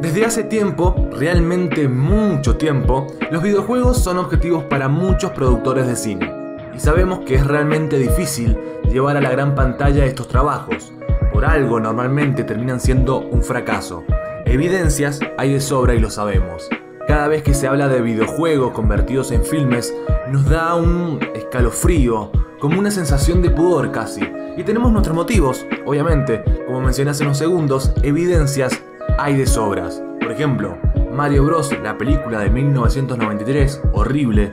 Desde hace tiempo, realmente mucho tiempo, los videojuegos son objetivos para muchos productores de cine. Y sabemos que es realmente difícil llevar a la gran pantalla estos trabajos. Por algo normalmente terminan siendo un fracaso. Evidencias hay de sobra y lo sabemos. Cada vez que se habla de videojuegos convertidos en filmes, nos da un escalofrío, como una sensación de pudor casi. Y tenemos nuestros motivos, obviamente, como mencioné hace unos segundos, evidencias hay de sobras. Por ejemplo, Mario Bros, la película de 1993, horrible,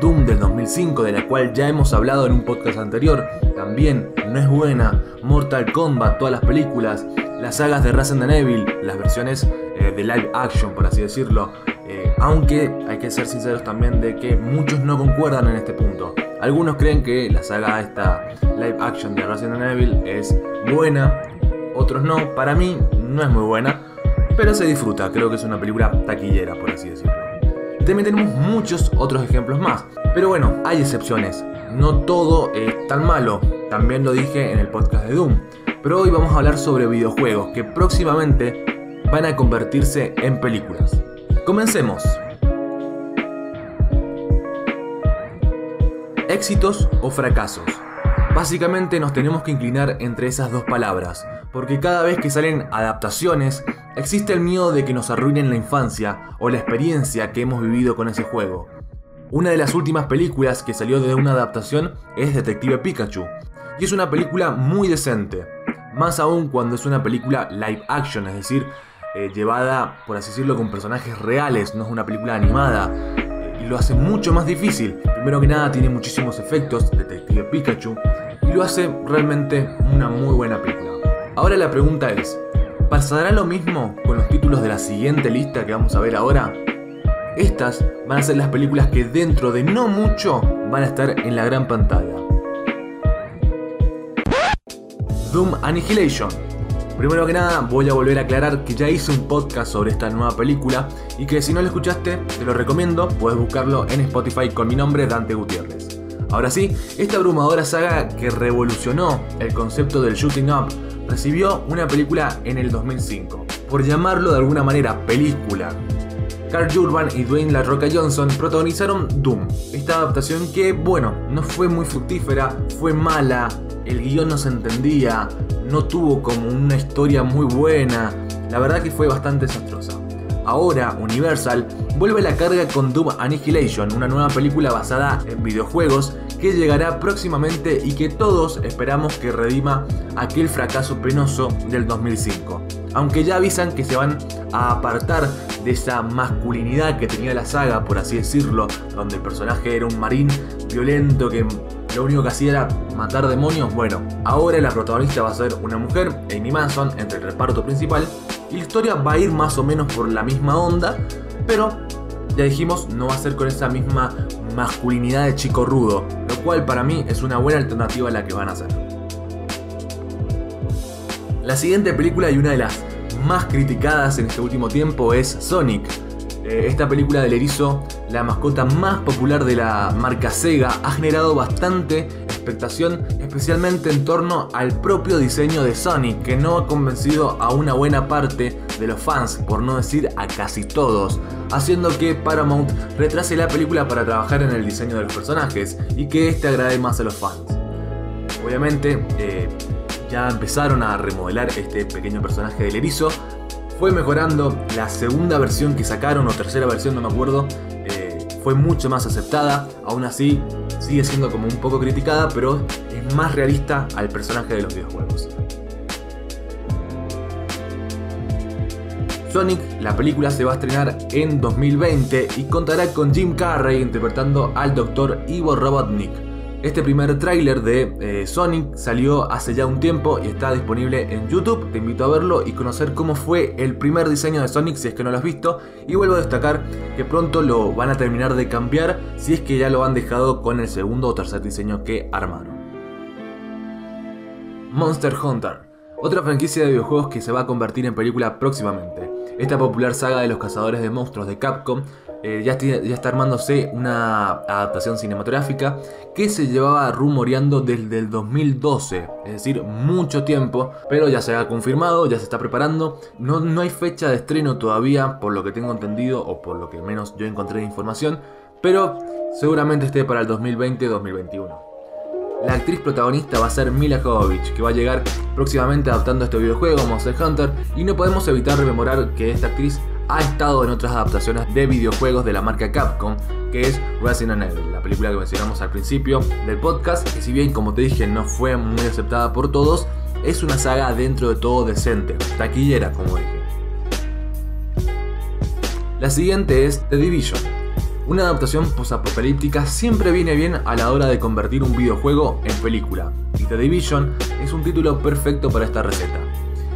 Doom del 2005, de la cual ya hemos hablado en un podcast anterior, también no es buena, Mortal Kombat, todas las películas, las sagas de Resident Evil, las versiones eh, de live action, por así decirlo, eh, aunque hay que ser sinceros también de que muchos no concuerdan en este punto. Algunos creen que la saga esta live action de Resident Evil es buena, otros no. Para mí no es muy buena, pero se disfruta. Creo que es una película taquillera, por así decirlo. También tenemos muchos otros ejemplos más. Pero bueno, hay excepciones. No todo es tan malo. También lo dije en el podcast de Doom. Pero hoy vamos a hablar sobre videojuegos que próximamente van a convertirse en películas. Comencemos. Éxitos o fracasos. Básicamente nos tenemos que inclinar entre esas dos palabras, porque cada vez que salen adaptaciones, existe el miedo de que nos arruinen la infancia o la experiencia que hemos vivido con ese juego. Una de las últimas películas que salió de una adaptación es Detective Pikachu, y es una película muy decente, más aún cuando es una película live action, es decir, eh, llevada, por así decirlo, con personajes reales, no es una película animada. Eh, y lo hace mucho más difícil. Primero que nada tiene muchísimos efectos, Detective Pikachu, lo hace realmente una muy buena película. Ahora la pregunta es, ¿pasará lo mismo con los títulos de la siguiente lista que vamos a ver ahora? Estas van a ser las películas que dentro de no mucho van a estar en la gran pantalla. Doom Annihilation Primero que nada, voy a volver a aclarar que ya hice un podcast sobre esta nueva película y que si no lo escuchaste, te lo recomiendo, puedes buscarlo en Spotify con mi nombre, Dante Gutiérrez. Ahora sí, esta abrumadora saga que revolucionó el concepto del shooting up recibió una película en el 2005. Por llamarlo de alguna manera película, Carl Urban y Dwayne La Roca Johnson protagonizaron Doom, esta adaptación que, bueno, no fue muy fructífera, fue mala, el guion no se entendía, no tuvo como una historia muy buena, la verdad que fue bastante desastrosa. Ahora Universal vuelve a la carga con Doom Annihilation, una nueva película basada en videojuegos que llegará próximamente y que todos esperamos que redima aquel fracaso penoso del 2005. Aunque ya avisan que se van a apartar de esa masculinidad que tenía la saga, por así decirlo, donde el personaje era un marín violento que lo único que hacía era matar demonios. Bueno, ahora la protagonista va a ser una mujer, Amy Manson, entre el reparto principal. La historia va a ir más o menos por la misma onda, pero ya dijimos, no va a ser con esa misma masculinidad de chico rudo, lo cual para mí es una buena alternativa a la que van a hacer. La siguiente película y una de las más criticadas en este último tiempo es Sonic. Eh, esta película del erizo, la mascota más popular de la marca Sega, ha generado bastante especialmente en torno al propio diseño de Sonic, que no ha convencido a una buena parte de los fans, por no decir a casi todos, haciendo que Paramount retrase la película para trabajar en el diseño de los personajes y que este agrade más a los fans. Obviamente, eh, ya empezaron a remodelar este pequeño personaje del erizo. Fue mejorando la segunda versión que sacaron, o tercera versión, no me acuerdo. Eh, fue mucho más aceptada. Aún así, sigue siendo como un poco criticada, pero es más realista al personaje de los videojuegos. Sonic, la película se va a estrenar en 2020 y contará con Jim Carrey interpretando al Dr. Ivo Robotnik. Este primer tráiler de eh, Sonic salió hace ya un tiempo y está disponible en YouTube. Te invito a verlo y conocer cómo fue el primer diseño de Sonic si es que no lo has visto. Y vuelvo a destacar que pronto lo van a terminar de cambiar si es que ya lo han dejado con el segundo o tercer diseño que armaron. Monster Hunter. Otra franquicia de videojuegos que se va a convertir en película próximamente. Esta popular saga de los cazadores de monstruos de Capcom eh, ya, ya, está armándose una adaptación cinematográfica que se llevaba rumoreando desde el 2012, es decir, mucho tiempo, pero ya se ha confirmado, ya se está preparando. No, no hay fecha de estreno todavía, por lo que tengo entendido, o por lo que menos yo encontré de información, pero seguramente esté para el 2020-2021. La actriz protagonista va a ser Mila Jovovich, que va a llegar próximamente adaptando este videojuego Monster Hunter, y no podemos evitar rememorar que esta actriz ha estado en otras adaptaciones de videojuegos de la marca Capcom, que es Resident Evil, la película que mencionamos al principio del podcast, que si bien como te dije no fue muy aceptada por todos, es una saga dentro de todo decente, taquillera como dije. La siguiente es The Division, una adaptación posapocalíptica siempre viene bien a la hora de convertir un videojuego en película, y The Division es un título perfecto para esta receta.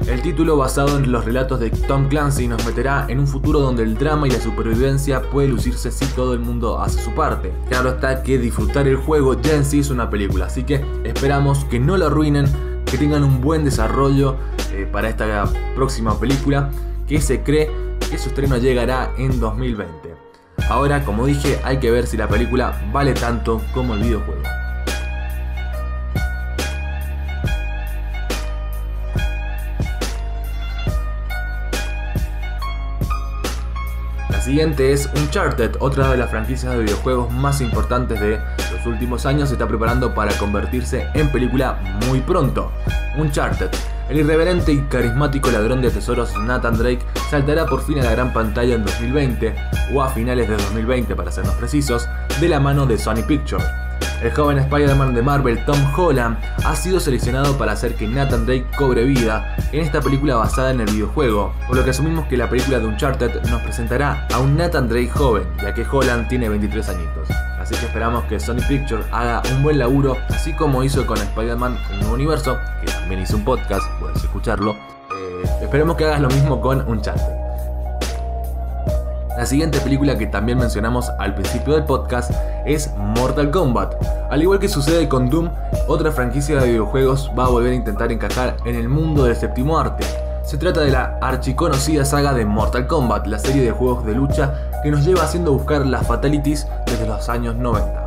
El título basado en los relatos de Tom Clancy nos meterá en un futuro donde el drama y la supervivencia puede lucirse si todo el mundo hace su parte. Claro está que disfrutar el juego ya en sí es una película, así que esperamos que no lo arruinen, que tengan un buen desarrollo eh, para esta próxima película que se cree que su estreno llegará en 2020. Ahora, como dije, hay que ver si la película vale tanto como el videojuego. Siguiente es Uncharted, otra de las franquicias de videojuegos más importantes de los últimos años, se está preparando para convertirse en película muy pronto. Uncharted el irreverente y carismático ladrón de tesoros Nathan Drake saltará por fin a la gran pantalla en 2020, o a finales de 2020 para sernos precisos, de la mano de Sony Pictures. El joven Spider-Man de Marvel Tom Holland ha sido seleccionado para hacer que Nathan Drake cobre vida en esta película basada en el videojuego, por lo que asumimos que la película de Uncharted nos presentará a un Nathan Drake joven, ya que Holland tiene 23 añitos. Así que esperamos que Sony Pictures haga un buen laburo, así como hizo con Spider-Man Un Nuevo Universo, que también hizo un podcast, puedes escucharlo. Eh, esperemos que hagas lo mismo con Uncharted. La siguiente película que también mencionamos al principio del podcast es Mortal Kombat. Al igual que sucede con Doom, otra franquicia de videojuegos va a volver a intentar encajar en el mundo del séptimo arte. Se trata de la archiconocida saga de Mortal Kombat, la serie de juegos de lucha que nos lleva haciendo buscar las fatalities desde los años 90.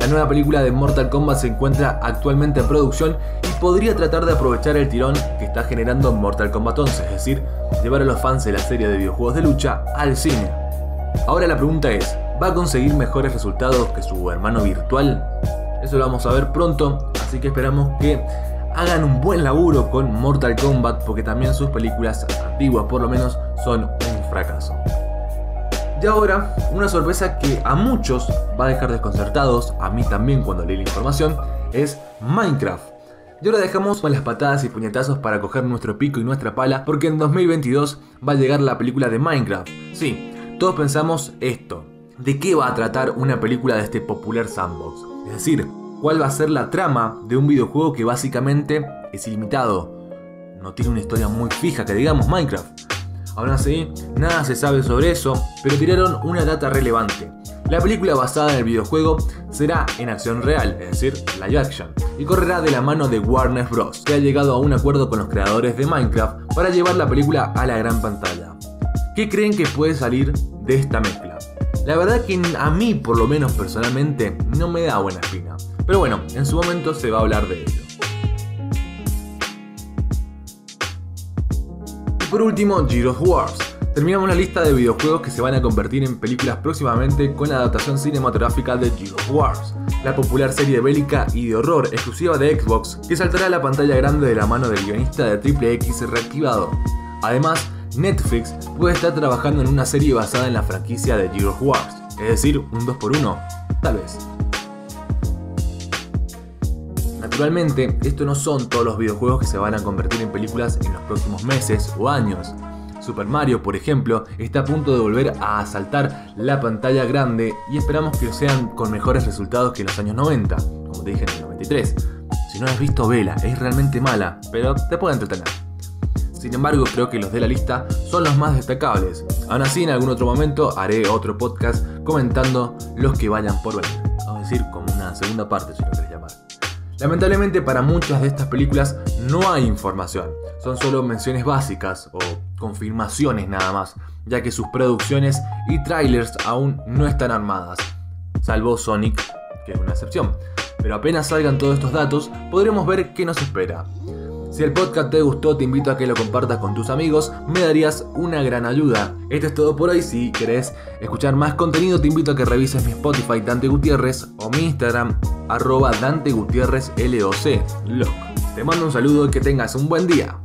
La nueva película de Mortal Kombat se encuentra actualmente en producción y podría tratar de aprovechar el tirón que está generando Mortal Kombat 11, es decir, llevar a los fans de la serie de videojuegos de lucha al cine. Ahora la pregunta es, ¿va a conseguir mejores resultados que su hermano virtual? Eso lo vamos a ver pronto, así que esperamos que hagan un buen laburo con Mortal Kombat porque también sus películas antiguas por lo menos son un fracaso. Y ahora, una sorpresa que a muchos va a dejar desconcertados, a mí también cuando leí la información, es Minecraft. Y ahora dejamos con las patadas y puñetazos para coger nuestro pico y nuestra pala porque en 2022 va a llegar la película de Minecraft. Sí, todos pensamos esto. ¿De qué va a tratar una película de este popular sandbox? Es decir, cuál va a ser la trama de un videojuego que básicamente es ilimitado. No tiene una historia muy fija que digamos Minecraft. Aún así, nada se sabe sobre eso, pero tiraron una data relevante. La película basada en el videojuego será en acción real, es decir, live action, y correrá de la mano de Warner Bros., que ha llegado a un acuerdo con los creadores de Minecraft para llevar la película a la gran pantalla. ¿Qué creen que puede salir de esta mezcla? La verdad que a mí, por lo menos personalmente, no me da buena espina. Pero bueno, en su momento se va a hablar de ello. Y por último, of Wars. Terminamos la lista de videojuegos que se van a convertir en películas próximamente con la adaptación cinematográfica de of Wars, la popular serie bélica y de horror exclusiva de Xbox que saltará a la pantalla grande de la mano del guionista de Triple X reactivado. Además, Netflix puede estar trabajando en una serie basada en la franquicia de Gears of Wars, es decir, un 2x1, tal vez. Naturalmente, esto no son todos los videojuegos que se van a convertir en películas en los próximos meses o años. Super Mario, por ejemplo, está a punto de volver a asaltar la pantalla grande y esperamos que sean con mejores resultados que en los años 90, como te dije en el 93. Si no has visto Vela, es realmente mala, pero te puede entretener. Sin embargo, creo que los de la lista son los más destacables. Aún así, en algún otro momento haré otro podcast comentando los que vayan por venir. Vamos a decir como una segunda parte, si lo querés llamar. Lamentablemente para muchas de estas películas no hay información, son solo menciones básicas o confirmaciones nada más, ya que sus producciones y trailers aún no están armadas, salvo Sonic, que es una excepción. Pero apenas salgan todos estos datos, podremos ver qué nos espera. Si el podcast te gustó, te invito a que lo compartas con tus amigos, me darías una gran ayuda. Esto es todo por hoy, si querés escuchar más contenido te invito a que revises mi Spotify Dante Gutiérrez o mi Instagram arroba Dante Gutiérrez LOC. Te mando un saludo y que tengas un buen día.